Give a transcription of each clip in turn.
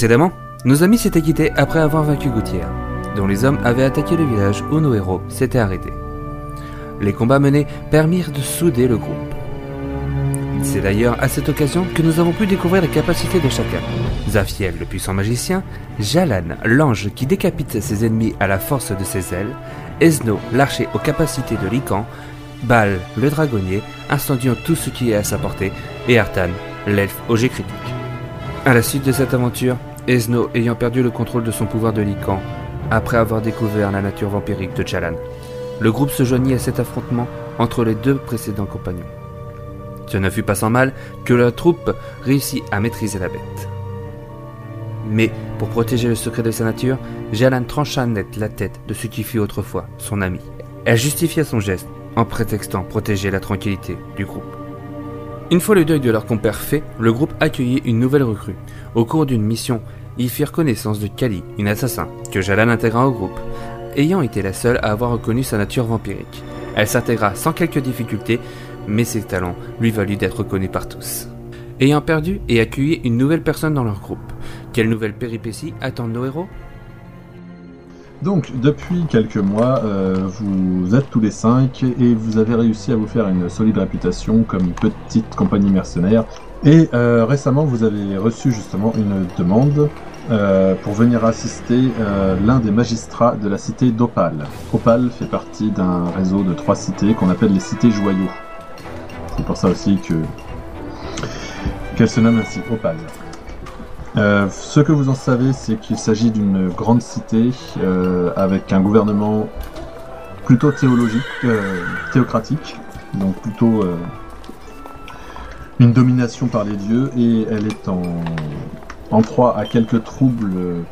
Précédemment, nos amis s'étaient quittés après avoir vaincu Gauthier, dont les hommes avaient attaqué le village où nos héros s'étaient arrêtés. Les combats menés permirent de souder le groupe. C'est d'ailleurs à cette occasion que nous avons pu découvrir les capacités de chacun. Zafiel, le puissant magicien, Jalan, l'ange qui décapite ses ennemis à la force de ses ailes, Esno, l'archer aux capacités de Lycan, Bal, le dragonnier, incendiant tout ce qui est à sa portée, et Artan, l'elfe au jet critique. À la suite de cette aventure, Esno ayant perdu le contrôle de son pouvoir de Lycan, après avoir découvert la nature vampirique de Jalan, le groupe se joignit à cet affrontement entre les deux précédents compagnons. Ce ne fut pas sans mal que la troupe réussit à maîtriser la bête. Mais, pour protéger le secret de sa nature, Jalan trancha net la tête de ce qui fut autrefois son ami. Elle justifia son geste en prétextant protéger la tranquillité du groupe. Une fois le deuil de leur compère fait, le groupe accueillit une nouvelle recrue. Au cours d'une mission, ils firent connaissance de Kali, une assassin, que Jalan intégra au groupe, ayant été la seule à avoir reconnu sa nature vampirique. Elle s'intégra sans quelques difficultés, mais ses talents lui valut d'être reconnue par tous. Ayant perdu et accueilli une nouvelle personne dans leur groupe, quelle nouvelle péripétie attendent nos héros? Donc, depuis quelques mois, euh, vous êtes tous les cinq et vous avez réussi à vous faire une solide réputation comme petite compagnie mercenaire. Et euh, récemment, vous avez reçu justement une demande euh, pour venir assister euh, l'un des magistrats de la cité d'Opal. Opal fait partie d'un réseau de trois cités qu'on appelle les cités joyaux. C'est pour ça aussi que qu'elle se nomme ainsi, Opal. Euh, ce que vous en savez, c'est qu'il s'agit d'une grande cité euh, avec un gouvernement plutôt théologique, euh, théocratique, donc plutôt euh, une domination par les dieux, et elle est en, en proie à quelques troubles euh,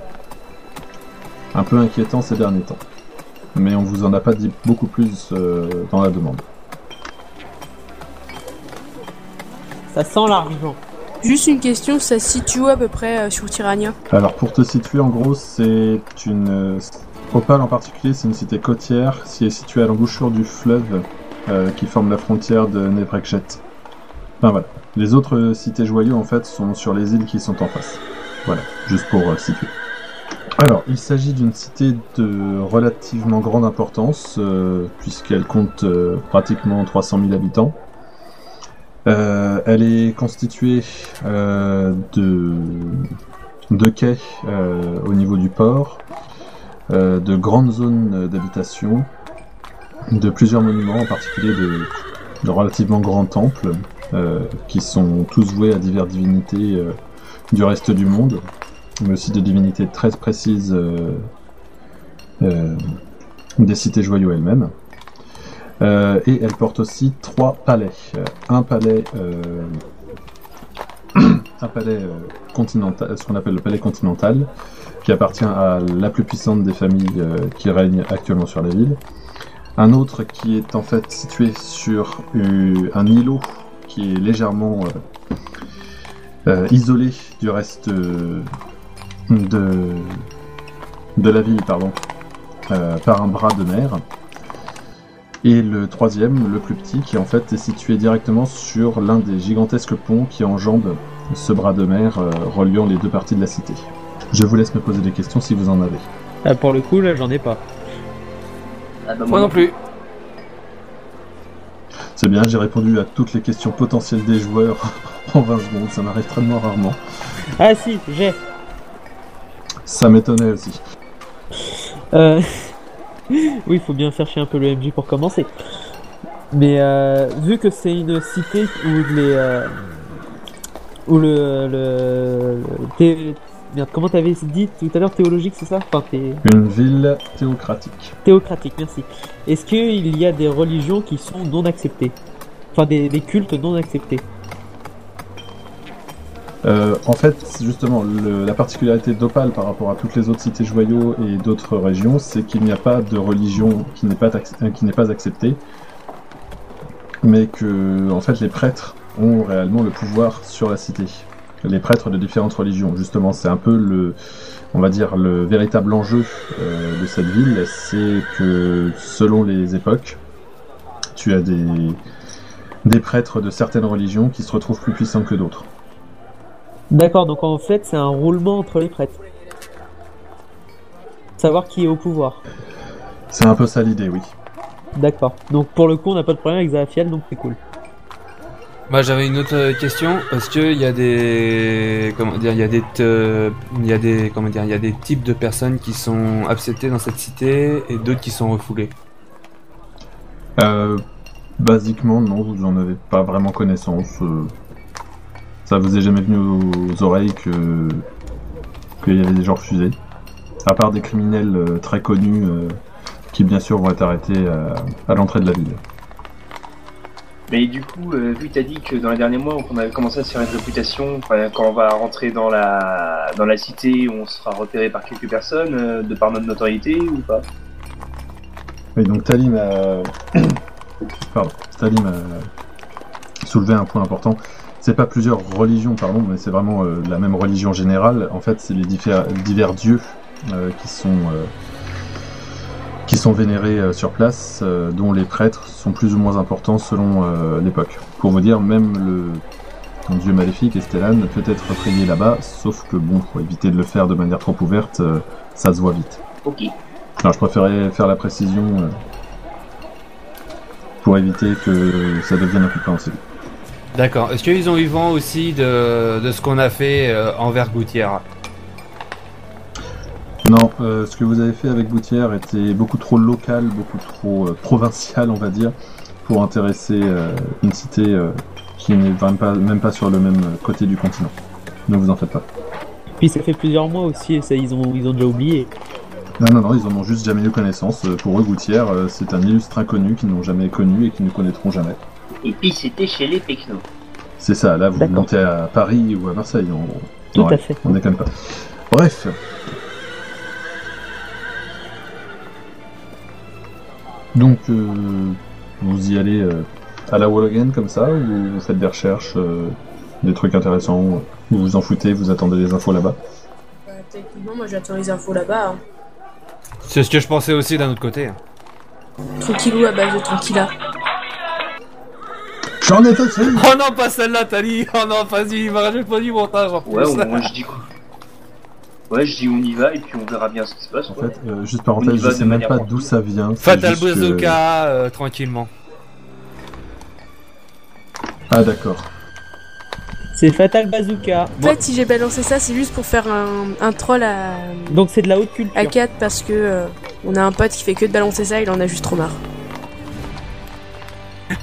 un peu inquiétants ces derniers temps. Mais on vous en a pas dit beaucoup plus euh, dans la demande. Ça sent l'argent. Juste une question, ça se situe où à peu près euh, sur Tyrannia? Alors pour te situer en gros, c'est une euh, Opal en particulier, c'est une cité côtière qui est située à l'embouchure du fleuve euh, qui forme la frontière de Nebrekjet. Enfin voilà. Les autres cités joyaux en fait sont sur les îles qui sont en face. Voilà, juste pour euh, situer. Alors, il s'agit d'une cité de relativement grande importance, puisqu'elle compte pratiquement 300 000 habitants. Euh, elle est constituée euh, de, quais euh, au niveau du port, de grandes zones d'habitation, de plusieurs monuments, en particulier de, de relativement grands temples, qui sont tous voués à diverses divinités du reste du monde, mais aussi de divinités très précises des cités joyaux elles-mêmes. Euh, et elle porte aussi trois palais. Euh, un palais, euh, un palais continental, ce qu'on appelle le palais continental, qui appartient à la plus puissante des familles qui règnent actuellement sur la ville. Un autre qui est en fait situé sur un îlot qui est légèrement isolé du reste de, de la ville, pardon, par un bras de mer. Et le troisième, le plus petit, qui en fait est situé directement sur l'un des gigantesques ponts qui enjambent ce bras de mer euh, reliant les deux parties de la cité. Je vous laisse me poser des questions si vous en avez. Ah, pour le coup, là, j'en ai pas. Ah bah, Moi non plus. C'est bien, j'ai répondu à toutes les questions potentielles des joueurs en 20 secondes, ça m'arrive très rarement. Ah si, j'ai. Ça m'étonnait aussi. Euh... oui, il faut bien faire chier un peu le MJ pour commencer. Mais euh, vu que c'est une cité où les euh, où le le, le thé- merde, comment t'avais dit tout à l'heure théologique, c'est ça? Enfin, Une ville théocratique. théocratique, merci. Est-ce qu'il y a des religions qui sont non acceptées? Enfin, des, des cultes non acceptés? Euh, en fait, justement, le- la particularité d'Opal par rapport à toutes les autres cités joyaux et d'autres régions, c'est qu'il n'y a pas de religion qui n'est pas, euh, pas acceptée, mais que, en fait, les prêtres ont réellement le pouvoir sur la cité. Les prêtres de différentes religions, justement, c'est un peu le, on va dire, le véritable enjeu euh, de cette ville, c'est que selon les époques, tu as des, des prêtres de certaines religions qui se retrouvent plus puissants que d'autres. D'accord, donc en fait, c'est un roulement entre les prêtres. Savoir qui est au pouvoir. C'est un peu ça l'idée, oui. D'accord. Donc pour le coup, on n'a pas de problème avec Zafiel, donc c'est cool. Moi j'avais une autre euh, question. Est-ce qu'il y a des comment dire il y a des te- il y a des comment dire il y a des types de personnes qui sont acceptées dans cette cité et d'autres qui sont refoulées? Euh, basiquement, non, vous en avez pas vraiment connaissance. euh, ça vous est jamais venu aux oreilles que qu'il y avait des gens refusés. À part des criminels euh, très connus euh, qui, bien sûr, vont être arrêtés à, à l'entrée de la ville. Mais du coup, euh, vu que t'as dit que dans les derniers mois, on avait commencé à se faire une réputation, quand on va rentrer dans la dans la cité, on sera repéré par quelques personnes, euh, de par notre notoriété ou pas? Et donc Talim a... Pardon, Talim a soulevé un point important. C'est pas plusieurs religions, pardon, mais c'est vraiment euh, la même religion générale. En fait, c'est les divers dieux euh, qui sont euh, qui sont vénérés sur place, dont les prêtres sont plus ou moins importants selon l'époque. Pour vous dire, même le un dieu maléfique, Estelan, peut être prié là-bas, sauf que bon, pour éviter de le faire de manière trop ouverte, ça se voit vite. Ok. Alors je préférais faire la précision pour éviter que ça devienne incompréhensible. D'accord. Est-ce qu'ils ont eu vent aussi de, de ce qu'on a fait euh, envers Gouttière Non, euh, ce que vous avez fait avec Gouttière était beaucoup trop local, beaucoup trop euh, provincial, on va dire, pour intéresser euh, une cité euh, qui n'est même pas, même pas sur le même côté du continent. Ne vous en faites pas. Puis ça fait plusieurs mois aussi, et ça, ils ont, ils ont déjà oublié. Non, non, non, ils en ont juste jamais eu connaissance. Pour eux, Gouttière, euh, c'est un illustre inconnu qu'ils n'ont jamais connu et qu'ils ne connaîtront jamais. Et puis c'était chez les Pecnos. C'est ça, là, vous montez à Paris ou à Marseille. On, Tout Ouais, à fait. On déconne pas. Bref. Donc, euh, vous y allez euh, à la wall again comme ça, ou vous faites des recherches, euh, des trucs intéressants, ou vous vous en foutez, vous attendez les infos là-bas? Bah, techniquement, moi j'attends les infos là-bas. hein. C'est ce que je pensais aussi d'un autre côté. Tranquillou à base de tranquilla. J'en ai Oh non, pas celle-là, Tali Oh non, vas-y, rajoute pas du montage en Ouais, on- moi je dis quoi Ouais, je dis on y va et puis on verra bien ce qui se passe. En fait, euh, juste parenthèse, je sais même pas d'où ça vient. Fatal que- Bazooka, euh, tranquillement. Ah d'accord. C'est Fatal Bazooka. En fait, si j'ai balancé ça, c'est juste pour faire un, un troll à, Donc c'est de la haute culture. à 4 parce que euh, on a un pote qui fait que de balancer ça, il en a juste trop marre.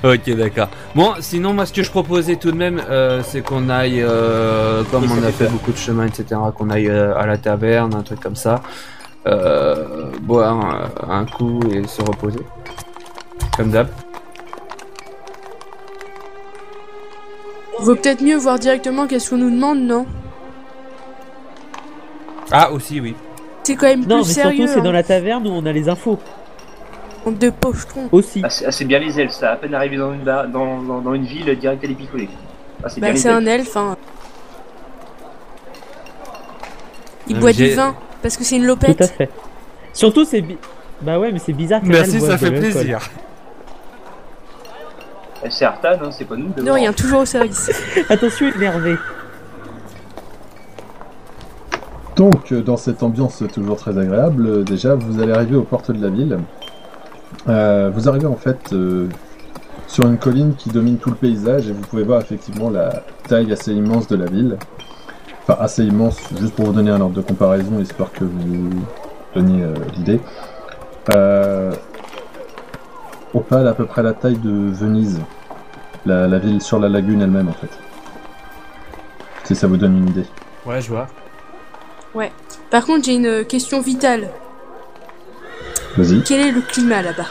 Ok, d'accord. Bon, sinon, moi, ce que je proposais tout de même, euh, c'est qu'on aille, euh, comme on a fait beaucoup de chemin, etc., qu'on aille euh, à la taverne, un truc comme ça, euh, boire un, un coup et se reposer. Comme d'hab. Vaut peut-être mieux voir directement qu'est-ce qu'on nous demande, non? Ah, aussi, oui. C'est quand même Non, mais plus sérieux. surtout c'est dans hein. la taverne où on a les infos de pochetons. aussi. Ah, c'est ah, c'est bien les elfes, ça. À peine arrivé dans une, dans, dans, dans une ville, direct à les picoler. Ah, c'est bien Bah, les c'est elfes. un elfe, hein. Il Non, boit mais j'ai- du vin parce que c'est une Tout à lopette. fait. Surtout c'est bi- bah ouais mais c'est bizarre. qu'un Merci, elfe boive ça de fait l'alcool. plaisir. Eh, C'est Artan, hein, c'est pas nous. De rien, toujours au service. Attention énervé. Donc, euh, dans cette ambiance toujours très agréable, euh, déjà, vous allez arriver aux portes de la ville. Euh, vous arrivez en fait euh, sur une colline qui domine tout le paysage et vous pouvez voir effectivement la taille assez immense de la ville. Enfin, assez immense, juste pour vous donner un ordre de comparaison, histoire que vous donniez euh, l'idée. Euh, Opale, à peu près la taille de Venise, la, la ville sur la lagune elle-même en fait. Si ça vous donne une idée. Ouais, je vois. Par contre, j'ai une question vitale. Vas-y. Quel est le climat là-bas?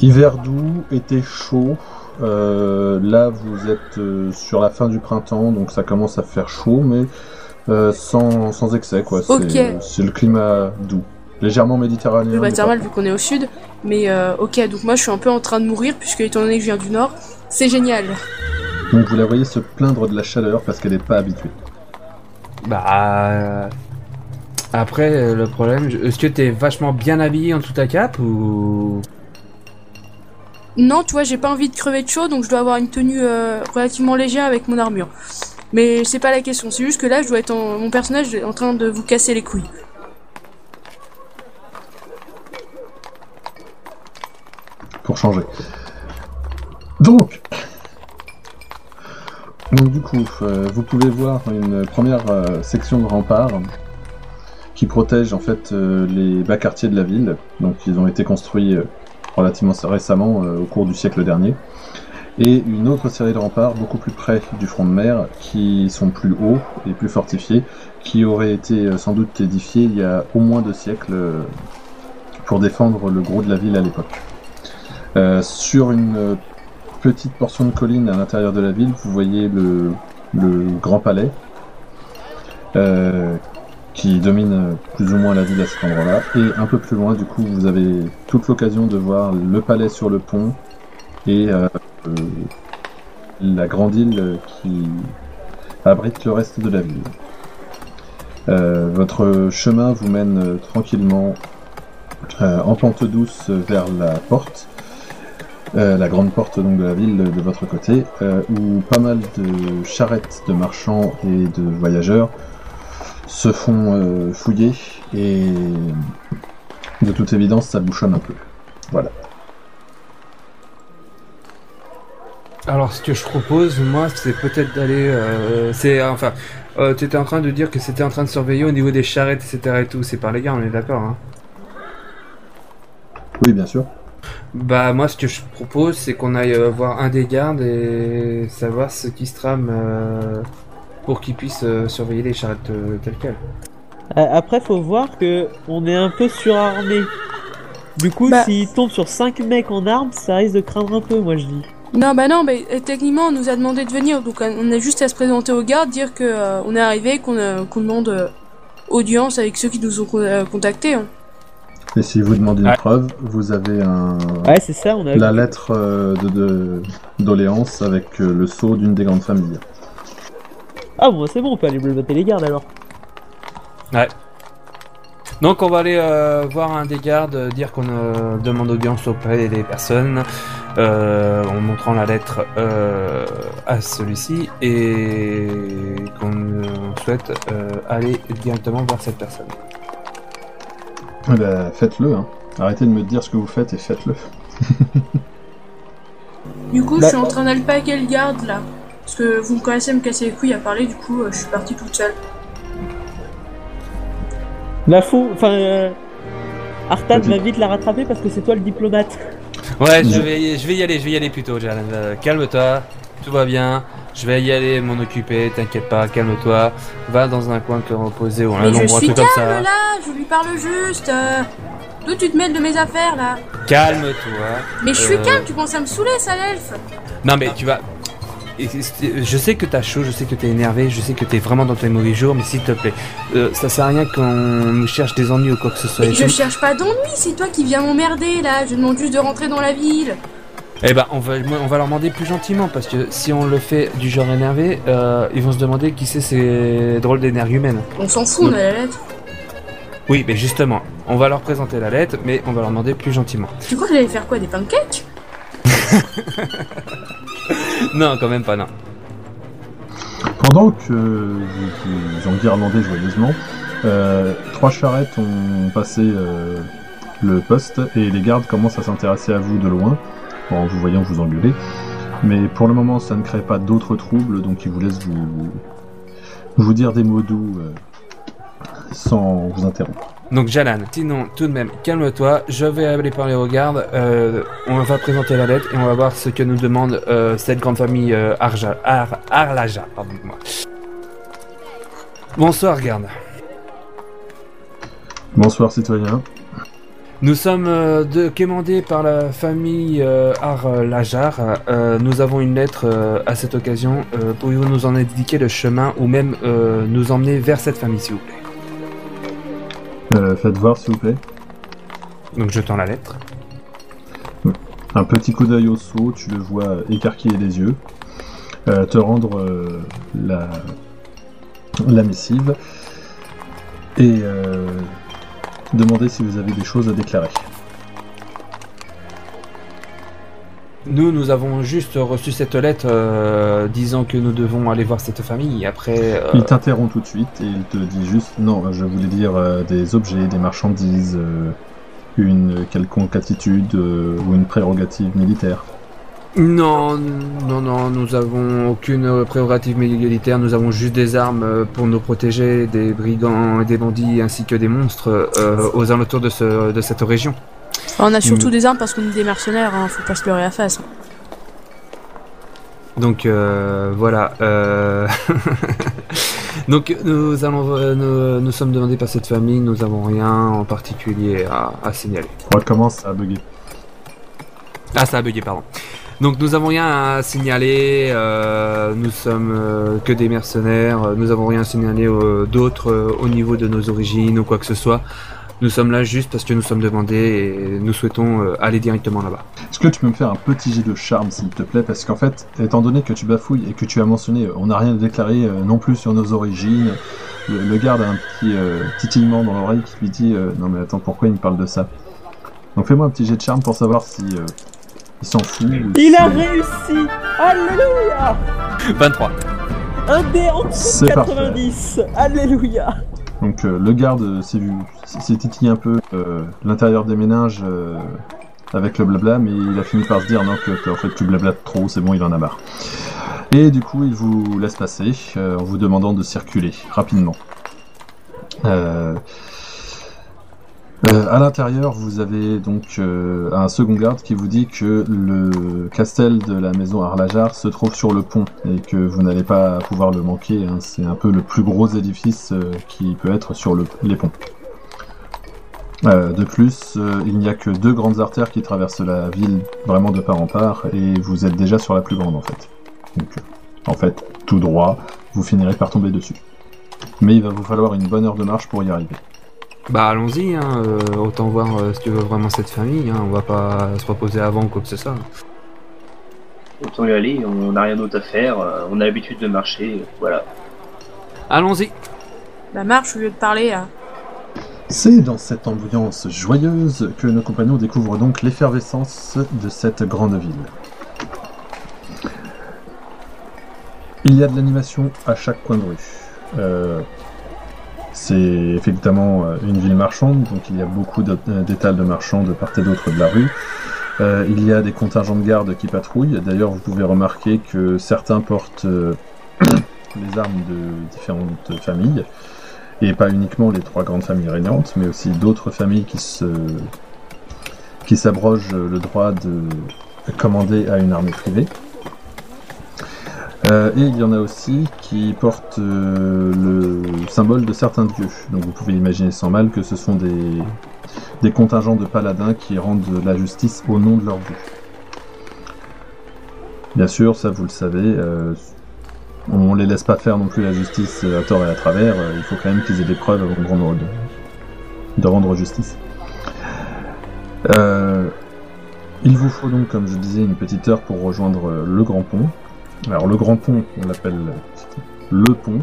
Hiver doux, été chaud. Euh, là, vous êtes euh, sur la fin du printemps, donc ça commence à faire chaud, mais euh, sans, sans excès, quoi. C'est Ok. c'est le climat doux. Légèrement méditerranéen. Bah, trop. vu qu'on est au sud. Mais euh, ok, donc moi je suis un peu en train de mourir puisque étant donné que je viens du nord, c'est génial. Donc vous la voyez se plaindre de la chaleur parce qu'elle n'est pas habituée. Bah. Après, euh, le problème, est-ce que t'es vachement bien habillé en tout à cap ou? Non, tu vois, j'ai pas envie de crever de chaud, donc je dois avoir une tenue euh, relativement légère avec mon armure. Mais c'est pas la question, c'est juste que là, je dois être en... mon personnage est en train de vous casser les couilles. pour changer. Donc, donc du coup, euh, vous pouvez voir une première euh, section de rempart qui protège en fait euh, les bas quartiers de la ville. Donc, ils ont été construits euh, relativement récemment, euh, au cours du siècle dernier. Et une autre série de remparts beaucoup plus près du front de mer, qui sont plus hauts et plus fortifiés, qui auraient été sans doute édifiés il y a au moins deux siècles pour défendre le gros de la ville à l'époque. Sur une petite portion de colline à l'intérieur de la ville, vous voyez le, grand palais qui domine euh, plus ou moins la ville à cet endroit-là. Et un peu plus loin, du coup, vous avez toute l'occasion de voir le palais sur le pont et euh, euh, la grande île qui abrite le reste de la ville. Votre chemin vous mène tranquillement en pente douce vers la porte, la grande porte donc de la ville de, votre côté, où pas mal de charrettes de marchands et de voyageurs se font euh, fouiller et de toute évidence ça bouchonne un peu. Voilà. Alors, ce que je propose, moi, c'est peut-être d'aller. euh, c'est enfin, euh, tu étais en train de dire que c'était en train de surveiller au niveau des charrettes, etc. et tout. C'est par les gars, on est d'accord. Hein. Oui, bien sûr. Bah, moi, ce que je propose, c'est qu'on aille euh, voir un des gardes et savoir ce qui se trame euh, pour qu'il puisse euh, surveiller les charrettes euh, telles quelles. Euh, Après, faut voir que on est un peu surarmé. Du coup, Bah. s'il tombe sur 5 mecs en armes, ça risque de craindre un peu, moi je dis. Non, bah non, mais euh, techniquement, on nous a demandé de venir, donc euh, on a juste à se présenter aux gardes, dire que euh, on est arrivé, qu'on euh, qu'on demande euh, audience avec ceux qui nous ont con- euh, contactés. hein. Et si vous demandez une Ouais. preuve, vous avez un, Ouais, c'est ça, on a. la lettre euh, de de- doléance avec euh, le sceau d'une des grandes familles. Ah bon, c'est bon, on peut aller voter les gardes alors. Donc, on va aller euh, voir un des gardes, euh, dire qu'on euh, demande audience auprès des personnes, euh, en montrant la lettre euh, à celui-ci et qu'on euh, souhaite euh, aller directement voir cette personne. Eh ben, faites-le, hein. Arrêtez de me dire ce que vous faites et faites-le. Du coup, Bah- je suis en train d'alpaguer le garde là. Parce que vous me connaissez à me casser les couilles à parler, du coup, euh, je suis partie toute seule. La fou, enfin, euh... Artan va vite la rattraper parce que c'est toi le diplomate. Ouais, je Je- vais, je vais y aller, je vais y aller plus tôt, Jalen. Euh, calme-toi, tout va bien. Je vais y aller m'en occuper, t'inquiète pas, calme-toi. Va dans un coin te reposer ou un Mais je endroit, un suis truc comme calme ça. là, je lui parle juste. euh. D'où tu te mêles de mes affaires là? Calme-toi. Mais je suis Euh, calme, tu penses à me saouler, sale elfe? Non mais tu vas. C'est- Je sais que t'as chaud, je sais que t'es énervé, je sais que t'es vraiment dans tes mauvais jours, mais s'il te plaît, euh, ça sert à rien qu'on cherche des ennuis ou quoi que ce soit. Et je tout. cherche pas d'ennui, c'est toi qui viens m'emmerder là, je demande juste de rentrer dans la ville. Eh ben, on va, on va leur demander plus gentiment parce que si on le fait du genre énervé, euh, ils vont se demander qui c'est ces drôles d'énergumènes. On s'en fout, on a la lettre. Oui, mais justement, on va leur présenter la lettre, mais on va leur demander plus gentiment. Tu crois que j'allais faire quoi Des pancakes? Non, quand même pas, non. Pendant que vous, vous en guirlandez joyeusement, euh, trois charrettes ont passé euh, le poste et les gardes commencent à s'intéresser à vous de loin, en vous voyant vous engueuler. Mais pour le moment, ça ne crée pas d'autres troubles, donc ils vous laissent vous, vous dire des mots doux euh, sans vous interrompre. Donc Jalan, sinon tout de même, calme-toi, je vais aller parler aux gardes, euh, on va présenter la lettre et on va voir ce que nous demande euh, cette grande famille euh, Arja, Ar, Arlaja. Pardon-moi. Bonsoir garde. Bonsoir citoyens. Nous sommes euh, de, commandés par la famille Arlajar. Nous avons une lettre à cette occasion. Pourriez-vous nous en indiquer le chemin ou même nous emmener vers cette famille s'il vous plaît? Euh, faites voir s'il vous plaît. Donc je tends la lettre. Un petit coup d'œil au seau, tu le vois écarquiller les yeux, euh, te rendre euh, la, la missive et demander si vous avez des choses à déclarer. Nous, nous avons juste reçu cette lettre euh, disant que nous devons aller voir cette famille. Après, euh, Il t'interrompt tout de suite et il te dit juste non, je voulais dire euh, des objets, des marchandises, une quelconque attitude ou une prérogative militaire. non, non, non, nous avons aucune prérogative militaire. Nous avons juste des armes pour nous protéger des brigands et des bandits ainsi que des monstres aux alentours de, ce, de cette région. On a surtout Mm. des armes parce qu'on est des mercenaires, hein, faut pas se leurrer la face. hein. Donc euh, voilà. euh, Donc nous allons, euh, nous, nous sommes demandés par cette famille. Nous n'avons rien en particulier à, à signaler. On commence à bugger. Ah, ça a bugué, pardon. Donc nous avons rien à signaler, euh, nous sommes euh, que des mercenaires, nous avons rien à signaler euh, d'autre euh, au niveau de nos origines ou quoi que ce soit. Nous sommes là juste parce que nous sommes demandés et nous souhaitons euh, aller directement là-bas. Est-ce que tu peux me faire un petit jet de charme, s'il te plaît? Parce qu'en fait, étant donné que tu bafouilles et que tu as mentionné, euh, on n'a rien à déclarer euh, non plus sur nos origines, le, le garde a un petit euh, titillement dans l'oreille qui lui dit euh, Non, mais attends, pourquoi il me parle de ça? Donc fais-moi un petit jet de charme pour savoir si euh, il s'en fout. ou Il a si- réussi Alléluia 23. Un dé en dessous de C'est parfait. 90 Alléluia Donc euh, le garde s'est vu, titillé un peu euh, l'intérieur des méninges euh, avec le blabla, mais il a fini par se dire non que, en fait tu blablates trop, c'est bon, il en a marre. Et du coup, il vous laisse passer en vous demandant de circuler rapidement. Euh, euh, à l'intérieur, vous avez donc euh, un second garde qui vous dit que le castel de la maison Arlajar se trouve sur le pont et que vous n'allez pas pouvoir le manquer. hein. C'est un peu le plus gros édifice euh, qui peut être sur le- les ponts. Euh, de plus, il n'y a que deux grandes artères qui traversent la ville vraiment de part en part et vous êtes déjà sur la plus grande en fait. Donc, en fait, tout droit, vous finirez par tomber dessus. Mais il va vous falloir une bonne heure de marche pour y arriver. Bah allons-y, hein, euh, autant voir euh, si tu veux vraiment cette famille. Hein, on va pas se reposer avant ou quoi que ce soit. Autant y aller, on n'a rien d'autre à faire, euh, on a l'habitude de marcher, voilà. Allons-y. Bah marche au lieu de parler. hein. C'est dans cette ambiance joyeuse que nos compagnons découvrent donc l'effervescence de cette grande ville. Il y a de l'animation à chaque coin de rue. C'est effectivement euh, une ville marchande, donc il y a beaucoup euh, d'étals de marchands de part et d'autre de la rue. Euh, il y a des contingents de gardes qui patrouillent. D'ailleurs, vous pouvez remarquer que certains portent les armes de différentes familles et pas uniquement les trois grandes familles régnantes, mais aussi d'autres familles qui se qui s'abrogent le droit de commander à une armée privée. Euh, et il y en a aussi qui portent euh, le symbole de certains dieux. Donc vous pouvez imaginer sans mal que ce sont des, contingents de paladins qui rendent la justice au nom de leur dieu. Bien sûr, ça vous le savez, euh, on les laisse pas faire non plus la justice à tort et à travers, euh, il faut quand même qu'ils aient des preuves avant de rendre, de, rendre justice. Il vous faut donc, comme je disais, une petite heure pour rejoindre le Grand Pont. Alors le Grand Pont, on l'appelle le pont,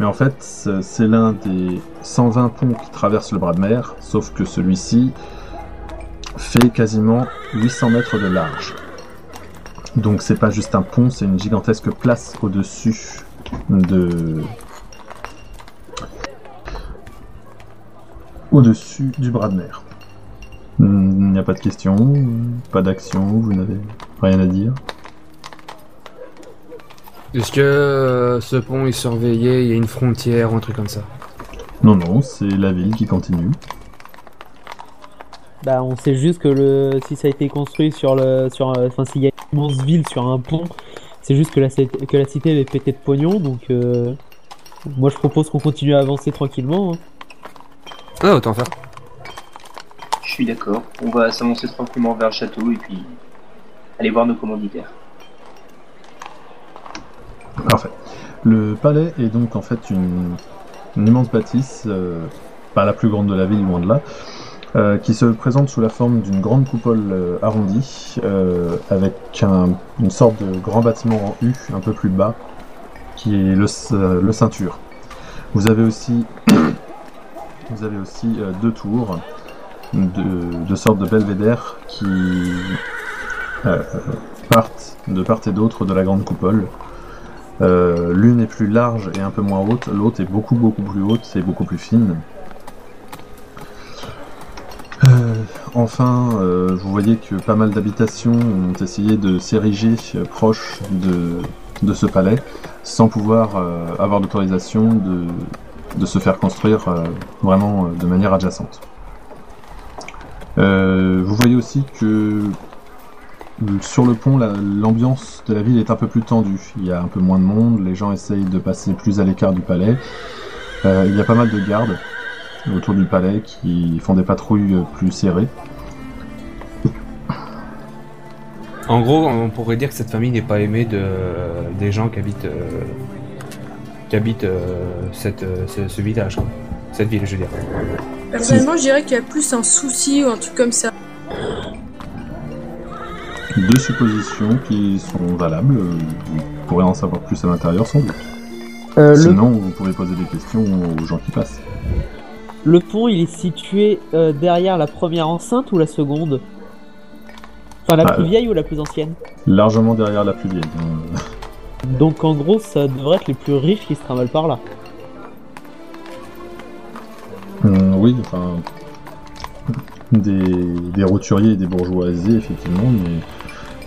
mais en fait c'est l'un des 120 ponts qui traversent le bras de mer, sauf que celui-ci fait quasiment 800 mètres de large. Donc c'est pas juste un pont, c'est une gigantesque place au-dessus de au-dessus du bras de mer. Hmm, Il n'y a pas de questions, pas d'action, vous n'avez rien à dire. Est-ce que euh, ce pont est surveillé Il y a une frontière ou un truc comme ça Non, non, c'est la ville qui continue. Bah, on sait juste que le, si ça a été construit sur le, sur, euh, enfin, s'il y a une immense ville sur un pont, c'est juste que la, cité- que la cité elle est pétée de pognon, donc euh, moi je propose qu'on continue à avancer tranquillement. hein. Ah, autant faire. Je suis d'accord, on va s'avancer tranquillement vers le château et puis aller voir nos commanditaires. Parfait. Le palais est donc en fait une, immense bâtisse, euh, pas la plus grande de la ville, loin de là, euh, qui se présente sous la forme d'une grande coupole euh, arrondie, avec un- une sorte de grand bâtiment en U un peu plus bas, qui est le, ceinture. Vous avez aussi, deux tours de, sorte de belvédère qui partent de part et d'autre de la grande coupole. Euh, L'une est plus large et un peu moins haute, l'autre est beaucoup beaucoup plus haute et beaucoup plus fine. Euh, enfin, euh, vous voyez que pas mal d'habitations ont essayé de s'ériger proche de, ce palais sans pouvoir avoir l'autorisation de, de se faire construire vraiment de manière adjacente. Vous voyez aussi que sur le pont, la- l'ambiance de la ville est un peu plus tendue. Il y a un peu moins de monde, les gens essayent de passer plus à l'écart du palais. Euh, il y a pas mal de gardes autour du palais qui font des patrouilles euh, plus serrées. En gros, on pourrait dire que cette famille n'est pas aimée de, des gens qui habitent, euh, qui habitent euh, cette, ce, ce village, quoi. Cette ville, je veux dire. Personnellement, je dirais qu'il y a plus un souci ou un truc comme ça. Deux suppositions qui sont valables. euh, Vous pourrez en savoir plus à l'intérieur sans doute. Euh, le, Sinon, vous pouvez poser des questions aux gens qui passent. le pont, il est situé euh, derrière la première enceinte ou la seconde? Enfin, la Bah, plus vieille ou la plus ancienne? Largement derrière la plus vieille. Donc en gros, ça devrait être les plus riches qui se travaillent par là. Hum, oui, enfin. Des, des roturiers et des bourgeoisies, effectivement, mais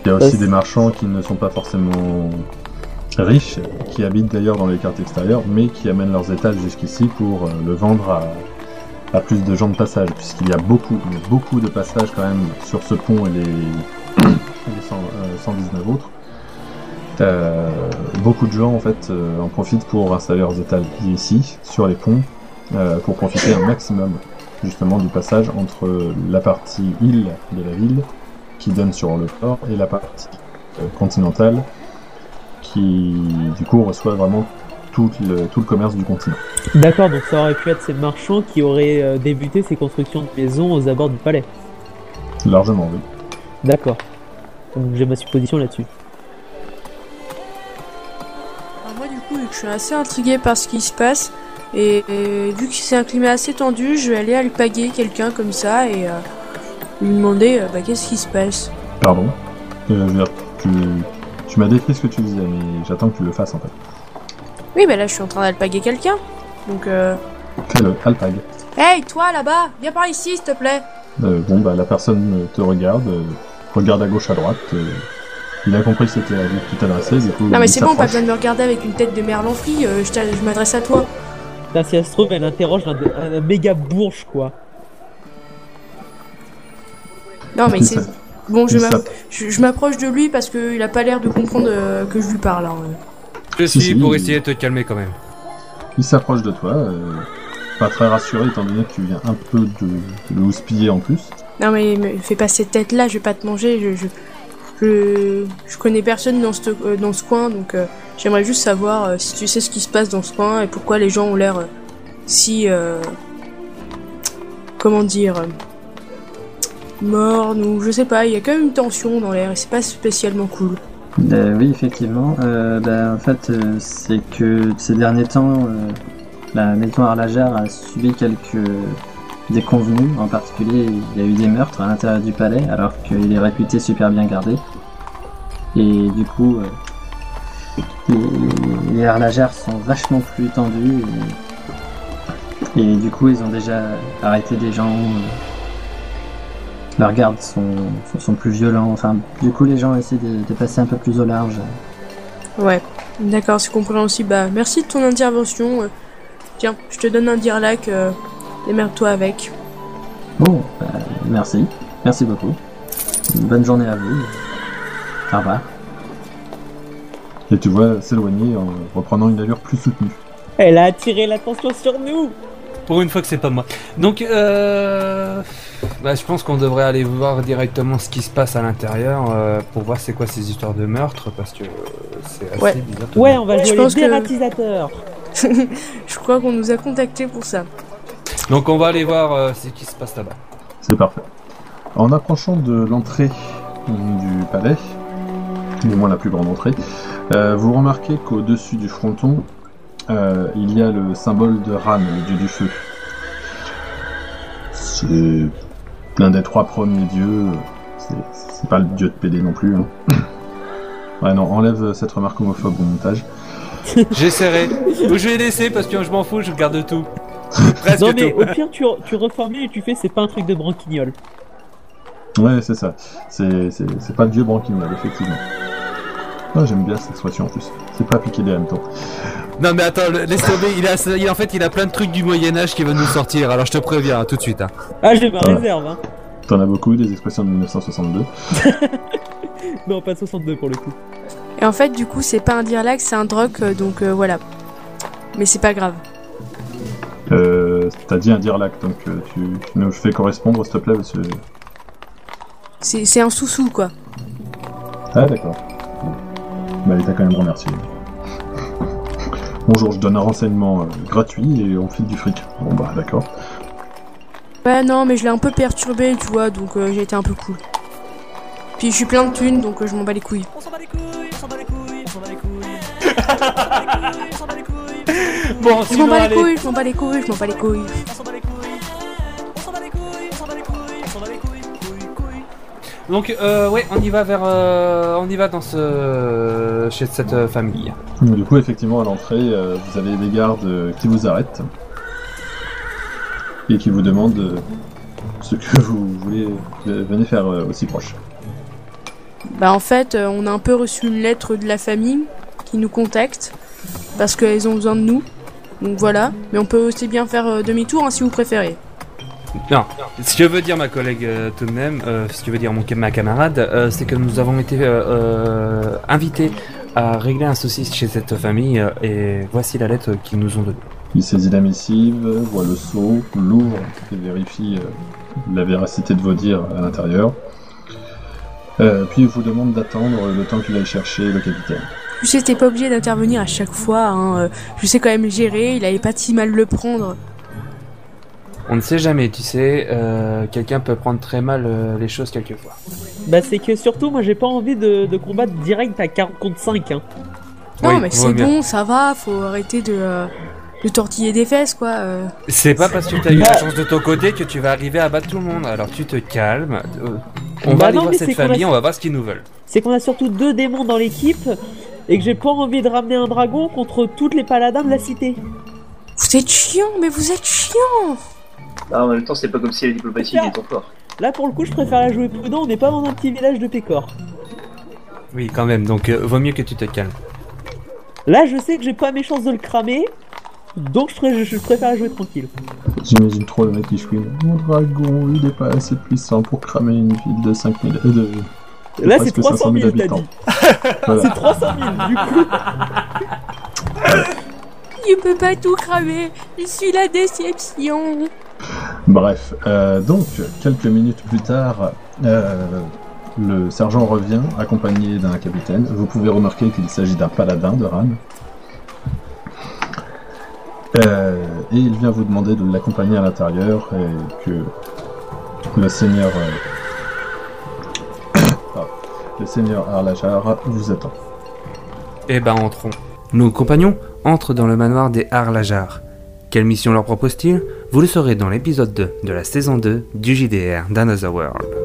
il y a aussi des marchands qui ne sont pas forcément riches, qui habitent d'ailleurs dans les cartes extérieures, mais qui amènent leurs étages jusqu'ici pour euh, le vendre à, à plus de gens de passage, puisqu'il y a beaucoup, beaucoup de passages quand même sur ce pont et les, et les 100, euh, 119 autres. Euh, beaucoup de gens en fait euh, en profitent pour installer leurs étages ici, sur les ponts, pour profiter un maximum justement du passage entre la partie île de la ville qui donne sur le port et la partie euh, continentale qui du coup reçoit vraiment tout le, tout le commerce du continent. D'accord, donc ça aurait pu être ces marchands qui auraient euh, débuté ces constructions de maisons aux abords du palais. Largement, oui. D'accord. Donc j'ai ma supposition là-dessus. Alors moi, du coup, je suis assez intrigué par ce qui se passe, et, et vu que c'est un climat assez tendu, je vais aller alpaguer quelqu'un comme ça et euh, lui demander euh, bah, qu'est-ce qui se passe. Pardon. Euh, je veux dire, tu, tu m'as décrit ce que tu disais, mais j'attends que tu le fasses en fait. Oui, bah là, je suis en train d'alpaguer quelqu'un. Donc, euh... Fais-le, Alpag. hey, toi là-bas, viens par ici, s'il te plaît. Euh, bon, bah la personne te regarde, euh, regarde à gauche, à droite. euh, il a compris que c'était à lui que tu t'adressais, du coup. Non, mais c'est bon, pas besoin de me regarder avec une tête de merlan-frit, euh, je, m'adresse à toi. Putain, si elle se trouve, elle interroge un, un- un méga bourge, quoi. Non, mais Il c'est. Bon, je m'approche de lui parce qu'il a pas l'air de comprendre euh, que je lui parle. hein. Je Si, suis si, pour il- essayer de te calmer quand même. Il s'approche de toi, euh, pas très rassuré étant donné que tu viens un peu de, le houspiller en plus. Non, mais me fais pas cette tête-là, je vais pas te manger. Je, je, je, je connais personne dans ce, euh, dans ce coin, donc euh, j'aimerais juste savoir euh, si tu sais ce qui se passe dans ce coin et pourquoi les gens ont l'air euh, si. euh, comment dire. Mornes ou je sais pas, il y a quand même une tension dans l'air et c'est pas spécialement cool. Euh, oui, effectivement. Euh, bah, en fait, euh, c'est que ces derniers temps, euh, la maison Arlagère a subi quelques déconvenues. En particulier, il y a eu des meurtres à l'intérieur du palais, alors qu'il est réputé super bien gardé. Et du coup, les, les sont vachement plus tendus. Et du coup, ils ont déjà arrêté des gens. Leurs gardes sont, sont, sont plus violents. Enfin, du coup, les gens essaient de, de passer un peu plus au large. Ouais, d'accord, c'est compréhensible. Bah, merci de ton intervention. euh. Tiens, je te donne un dirlac, euh, démerde-toi avec. Bon, bah, merci. Merci beaucoup. Bonne journée à vous. Au revoir. Et tu vois s'éloigner en reprenant une allure plus soutenue. Elle a attiré l'attention sur nous Pour une fois que c'est pas moi. Donc, euh... bah, je pense qu'on devrait aller voir directement ce qui se passe à l'intérieur euh, pour voir c'est quoi ces histoires de meurtre parce que euh, c'est assez Ouais. bizarre. tout Ouais, on va Je jouer pense les que- dératisateurs Je crois qu'on nous a contactés pour ça. Donc, on va aller voir euh, ce qui se passe là-bas. C'est parfait. En approchant de l'entrée du palais, du moins la plus grande entrée, euh, vous remarquez qu'au-dessus du fronton, euh, il y a le symbole de Ran, le dieu du feu. C'est l'un des trois premiers dieux. c'est c'est pas le dieu de PD non plus. hein. Ouais, non, enlève cette remarque homophobe au montage. J'essaierai. Ou je vais laisser parce que je m'en fous, je garde tout. Presque Non mais tout. au pire tu, tu reformules et tu fais c'est pas un truc de branquignol. Ouais, c'est ça. C'est c'est- c'est pas le dieu branquignol, effectivement. Ah, j'aime bien cette expression en plus. C'est pas piquer des hannetons. Non mais attends, le- laisse tomber, il a, il- en fait il a plein de trucs du Moyen-Âge qui veulent nous sortir, alors je te préviens hein, tout de suite. Hein. Ah j'ai ma Ouais. réserve hein. T'en as beaucoup, des expressions de 1962. Non pas 62 pour le coup. Et en fait, du coup, c'est pas un diarlac, c'est un droc, euh, donc euh, voilà. Mais c'est pas grave. Euh, T'as dit un dirlac, donc euh, tu, tu nous fais correspondre, s'il te plaît, parce que... C'est c'est un sous-sous, quoi. Ah, d'accord. Bon. Bah, t'as quand même remercié. Bonjour, je donne un renseignement euh, gratuit et on file du fric. Bon, bah, d'accord. Ouais, non, mais je l'ai un peu perturbé, tu vois, donc euh, j'ai été un peu cool. Puis je suis plein de thunes, donc euh, je m'en bats les couilles. On s'en bat les couilles, on s'en bat les couilles, on s'en bat les couilles. On s'en bat les couilles, Bon, Je m'en sinon bats les couilles, je m'en bats les couilles, je m'en bats les couilles. on s'en bat les couilles. Donc euh, ouais, on y va vers, euh, on y va dans ce, chez cette euh, famille. Du coup, effectivement, à l'entrée, euh, vous avez des gardes qui vous arrêtent et qui vous demandent ce que vous voulez venez faire euh, aussi proche. Bah en fait, on a un peu reçu une lettre de la famille qui nous contacte parce qu'elles ont besoin de nous. Donc voilà, mais on peut aussi bien faire euh, demi-tour hein, si vous préférez. Non, ce que veut dire ma collègue euh, tout de même, euh, ce que veut dire mon, ma camarade, euh, c'est que nous avons été euh, euh, invités à régler un souci chez cette famille euh, et voici la lettre qu'ils nous ont donnée. Il saisit la missive, voit le sceau, l'ouvre et vérifie euh, la véracité de vos dires à l'intérieur. Euh, puis il vous demande d'attendre le temps qu'il aille chercher le capitaine. T'es pas obligé d'intervenir à chaque fois. Hein. Je sais quand même le gérer, il avait pas si mal le prendre. On ne sait jamais, tu sais, euh, quelqu'un peut prendre très mal euh, les choses quelquefois. Bah c'est que surtout moi j'ai pas envie de, de combattre direct à 40 contre 5 hein. Non, Oui, mais c'est bon, ça va, faut arrêter de, euh, de tortiller des fesses, quoi. euh. C'est pas parce que tu as eu la chance de ton côté que tu vas arriver à battre tout le monde. Alors tu te calmes. on Bah va aller non, voir mais cette a- famille, on va voir ce qu'ils nous veulent. C'est qu'on a surtout deux démons dans l'équipe et que j'ai pas envie de ramener un dragon contre toutes les paladins de la cité. Vous êtes chiant, mais vous êtes chiant Ah, en même temps, c'est pas comme si la diplomatie était ton fort. Là pour le coup je préfère la jouer prudent, on n'est pas dans un petit village de Pécor. Oui, quand même, donc euh, vaut mieux que tu te calmes. Là je sais que j'ai pas mes chances de le cramer, donc je, pré- je préfère la jouer tranquille. J'imagine trop le mec qui chouine. Mon dragon, il est pas assez puissant pour cramer une ville de 5000... Euh, de... de Là c'est presque 300 000 t'as habitants. dit. Voilà. C'est 300 000 du coup. Je peux pas tout cramer, je suis la déception Bref, euh, donc, quelques minutes plus tard, euh, le sergent revient accompagné d'un capitaine. Vous pouvez remarquer qu'il s'agit d'un paladin de Ran. Euh, et il vient vous demander de l'accompagner à l'intérieur et que le seigneur, euh, pardon, le seigneur Arlajar vous attend. Eh ben, entrons. Nos compagnons entrent dans le manoir des Harlajar. Quelle mission leur propose-t-il? Vous le saurez dans l'épisode 2 de la saison 2 du JDR d'Another World.